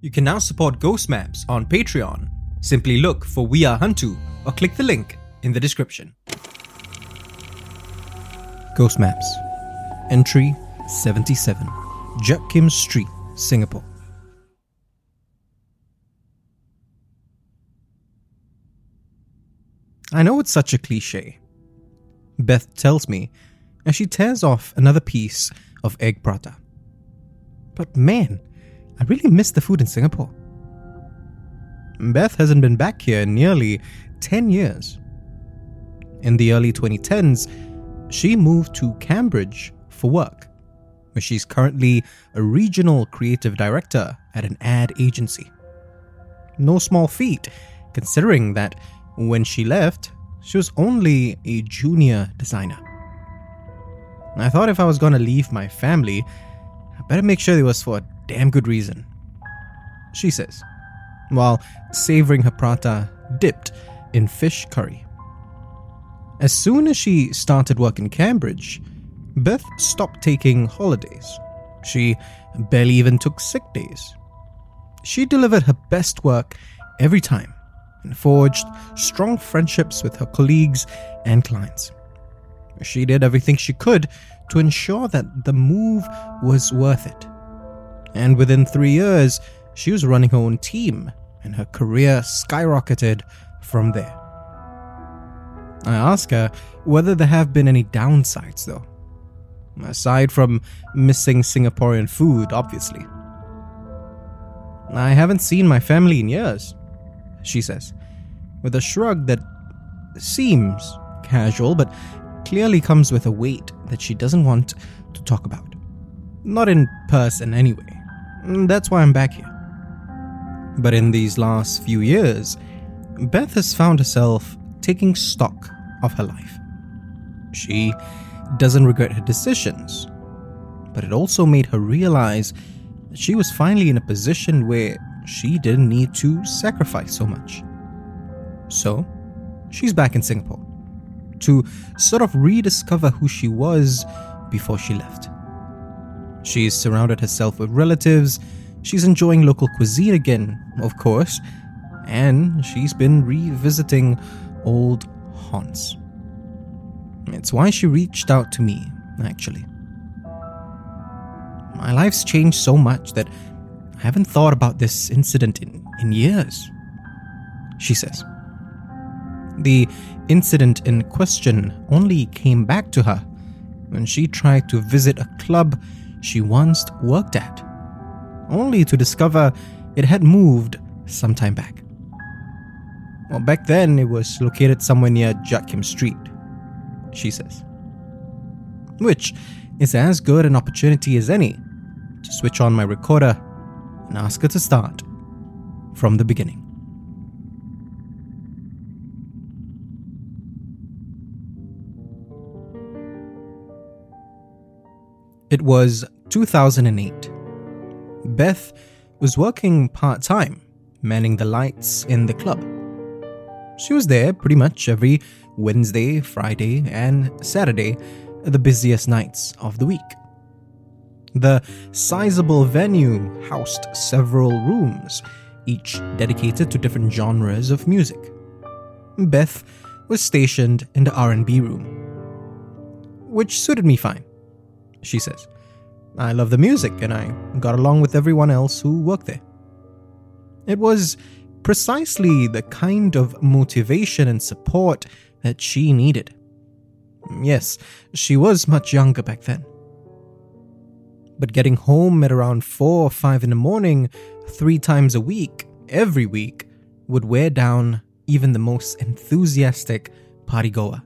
You can now support Ghost Maps on Patreon. Simply look for We Are Hantu or click the link in the description. Ghost Maps. Entry 77. Jiak Kim Street, Singapore. I know it's such a cliche. Beth tells me as she tears off another piece of egg prata. But man, I really miss the food in Singapore. Beth hasn't been back here in nearly 10 years. In the early 2010s, she moved to Cambridge for work, where she's currently a regional creative director at an ad agency. No small feat, considering that when she left, she was only a junior designer. I thought if I was gonna leave my family, better make sure it was for a damn good reason. She says, while savoring her prata dipped in fish curry. As soon as she started work in Cambridge, Beth stopped taking holidays. She barely even took sick days. She delivered her best work every time and forged strong friendships with her colleagues and clients. She did everything she could to ensure that the move was worth it. And within three years, she was running her own team, and her career skyrocketed from there. I ask her whether there have been any downsides, though. Aside from missing Singaporean food, obviously. I haven't seen my family in years, she says, with a shrug that seems casual but clearly comes with a weight that she doesn't want to talk about. Not in person, anyway. Mm, that's why I'm back here. But in these last few years, Beth has found herself taking stock of her life. She doesn't regret her decisions, but it also made her realize that she was finally in a position where she didn't need to sacrifice so much. So, she's back in Singapore to sort of rediscover who she was before she left. She's surrounded herself with relatives, she's enjoying local cuisine again, of course, and she's been revisiting old haunts. It's why she reached out to me, actually. My life's changed so much that I haven't thought about this incident in, in years, she says. The incident in question only came back to her when she tried to visit a club she once worked at, only to discover it had moved some time back. Well, back then it was located somewhere near Jack Street, she says. Which is as good an opportunity as any to switch on my recorder and ask her to start from the beginning. It was 2008. Beth was working part time, manning the lights in the club. She was there pretty much every Wednesday, Friday, and Saturday, the busiest nights of the week. The sizable venue housed several rooms, each dedicated to different genres of music. Beth was stationed in the R&B room, which suited me fine she says. I love the music and I got along with everyone else who worked there. It was precisely the kind of motivation and support that she needed. Yes, she was much younger back then. But getting home at around 4 or 5 in the morning, three times a week, every week, would wear down even the most enthusiastic partygoer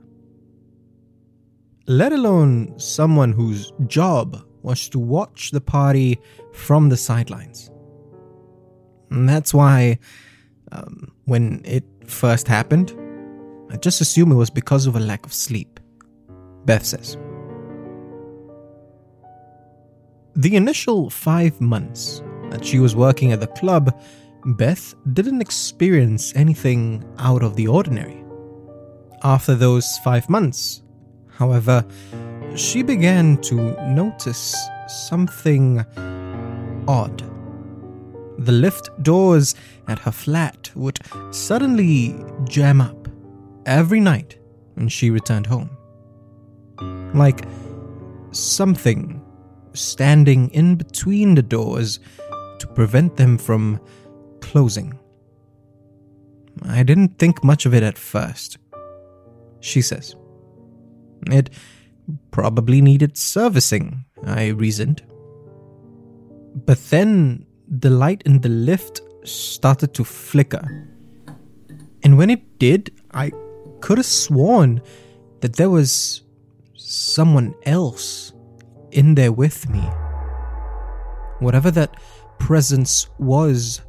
let alone someone whose job was to watch the party from the sidelines. And that's why, um, when it first happened, I just assumed it was because of a lack of sleep, Beth says. The initial five months that she was working at the club, Beth didn't experience anything out of the ordinary. After those five months, however, she began to notice something odd. The lift doors at her flat would suddenly jam up every night when she returned home. Like something standing in between the doors to prevent them from closing. I didn't think much of it at first, she says. It probably needed servicing, I reasoned. But then the light in the lift started to flicker. And when it did, I could have sworn that there was someone else in there with me. Whatever that presence was,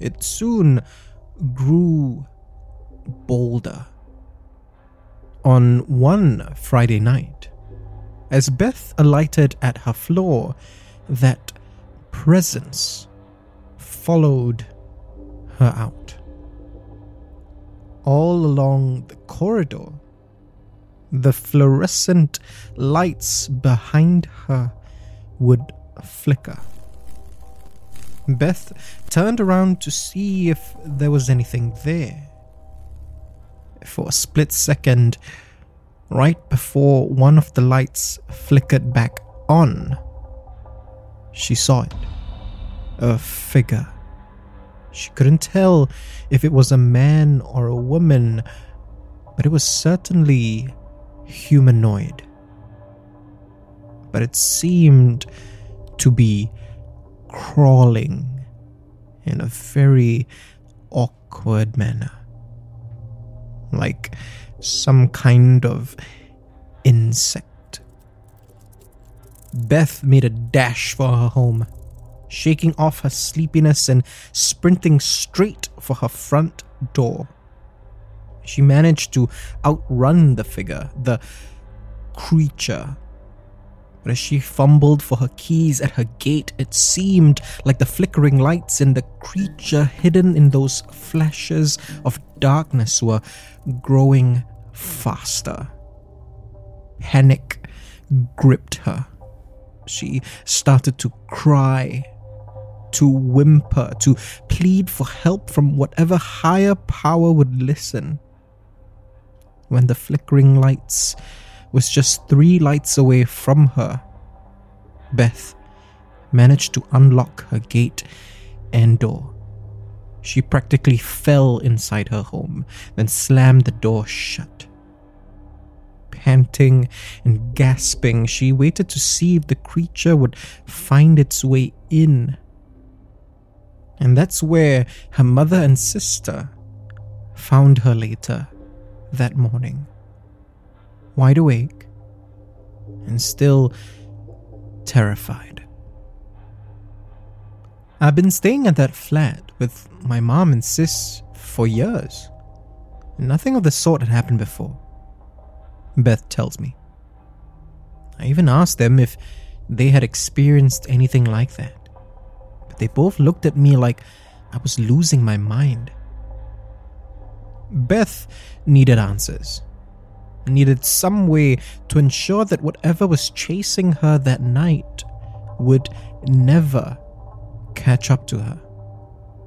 it soon grew bolder. On one Friday night, as Beth alighted at her floor, that presence followed her out. All along the corridor, the fluorescent lights behind her would flicker. Beth turned around to see if there was anything there. For a split second, right before one of the lights flickered back on, she saw it. A figure. She couldn't tell if it was a man or a woman, but it was certainly humanoid. But it seemed to be crawling in a very awkward manner. Like some kind of insect. Beth made a dash for her home, shaking off her sleepiness and sprinting straight for her front door. She managed to outrun the figure, the creature. But as she fumbled for her keys at her gate, it seemed like the flickering lights and the creature hidden in those flashes of darkness were growing faster. Panic gripped her. She started to cry, to whimper, to plead for help from whatever higher power would listen when the flickering lights was just three lights away from her. Beth managed to unlock her gate and door. She practically fell inside her home, then slammed the door shut. Panting and gasping, she waited to see if the creature would find its way in. And that's where her mother and sister found her later that morning, wide awake and still terrified. I've been staying at that flat with my mom and sis for years. Nothing of the sort had happened before. Beth tells me. I even asked them if they had experienced anything like that. But they both looked at me like I was losing my mind. Beth needed answers, needed some way to ensure that whatever was chasing her that night would never catch up to her.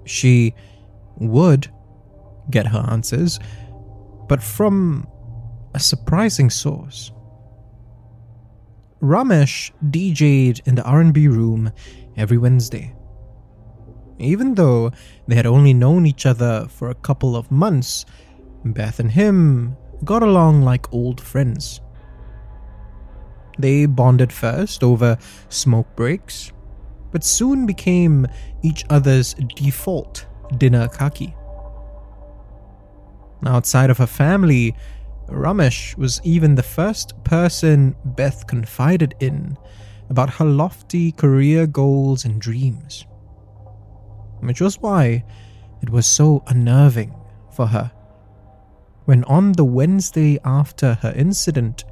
She would get her answers, but from a surprising source. Ramesh DJ'd in the R&B room every Wednesday. Even though they had only known each other for a couple of months, Beth and him got along like old friends. They bonded first over smoke breaks, but soon became each other's default dinner kaki. Outside of her family, Ramesh was even the first person Beth confided in about her lofty career goals and dreams. Which was why it was so unnerving for her when on the Wednesday after her incident,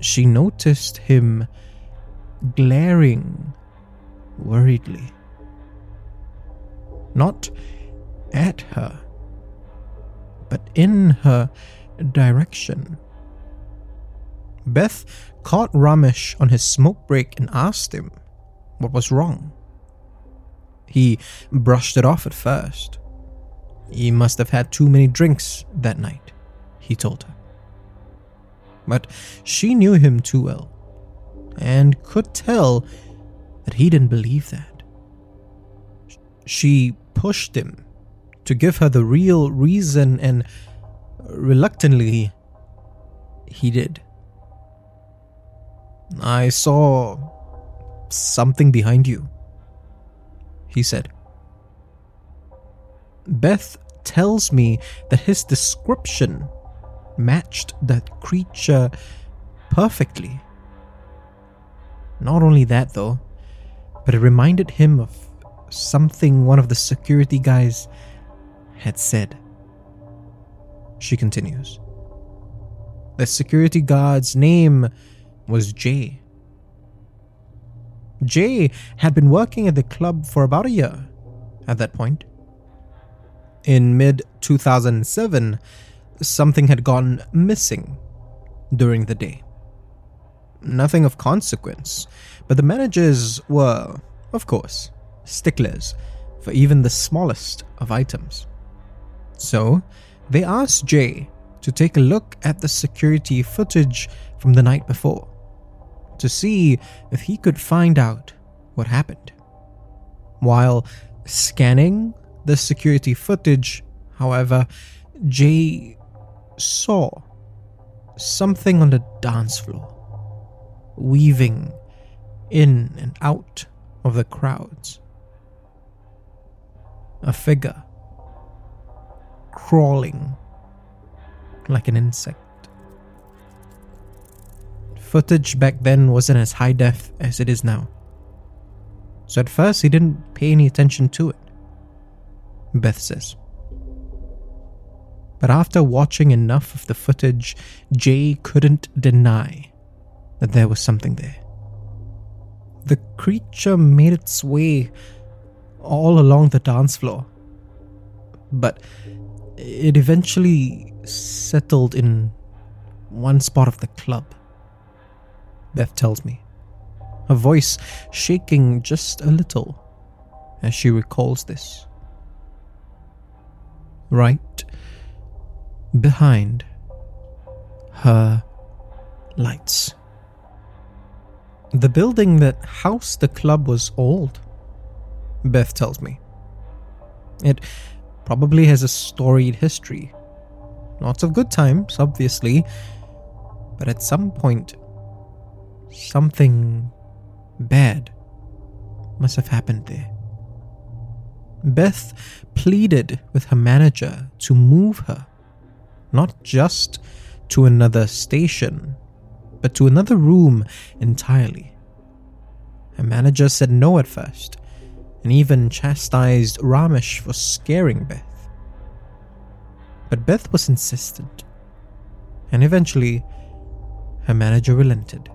she noticed him glaring worriedly. Not at her, but in her direction. Beth caught Ramesh on his smoke break and asked him what was wrong. He brushed it off at first, he must have had too many drinks that night, he told her. But she knew him too well, and could tell that he didn't believe that. She pushed him to give her the real reason, and reluctantly, he did. I saw something behind you, he said. Beth tells me that his description matched that creature perfectly. Not only that, though, but it reminded him of something one of the security guys had said. She continues. The security guard's name was Jay. Jay had been working at the club for about a year at that point. In mid 2007, something had gone missing during the day. Nothing of consequence, but the managers were, of course, sticklers for even the smallest of items. So, they asked Jay to take a look at the security footage from the night before to see if he could find out what happened. While scanning the security footage, however, Jay saw something on the dance floor, weaving in and out of the crowds. A figure crawling like an insect. Footage back then wasn't as high def as it is now. So at first he didn't pay any attention to it. Beth says. But after watching enough of the footage, Jay couldn't deny that there was something there. The creature made its way all along the dance floor, but it eventually settled in one spot of the club. Beth tells me, her voice shaking just a little as she recalls this right behind her lights. The building that housed the club was old, Beth tells me. It probably has a storied history. Lots of good times, obviously, but at some point, something bad must have happened there. Beth pleaded with her manager to move her, not just to another station, but to another room entirely. Her manager said no at first, and even chastised Ramesh for scaring Beth. But Beth was insistent, and eventually her manager relented.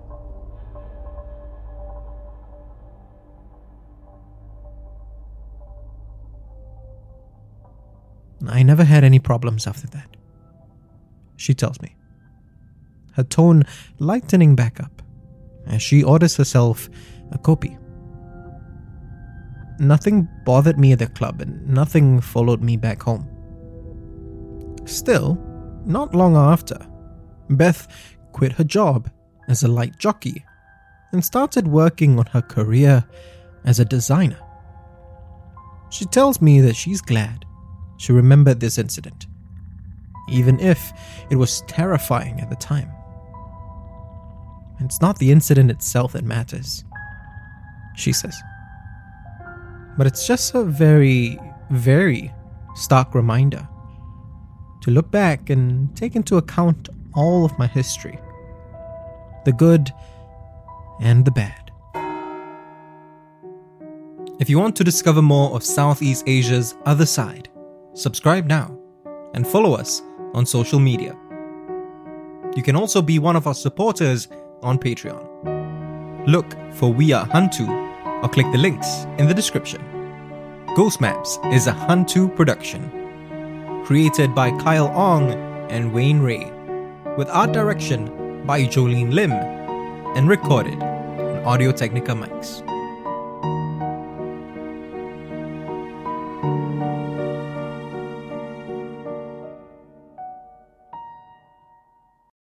I never had any problems after that. She tells me, her tone lightening back up as she orders herself a kopi. Nothing bothered me at the club and nothing followed me back home. Still, not long after, Beth quit her job as a light jockey and started working on her career as a designer. She tells me that she's glad she remembered this incident, even if it was terrifying at the time. It's not the incident itself that matters, she says. But it's just a very, very stark reminder to look back and take into account all of my history the good and the bad. If you want to discover more of Southeast Asia's other side, subscribe now and follow us on social media. You can also be one of our supporters on Patreon. Look for We Are Hantu or click the links in the description. Ghost Maps is a Hantu production, created by Kyle Ong and Wayne Rée, with art direction by Jolene Lim, and recorded on Audio Technica mics.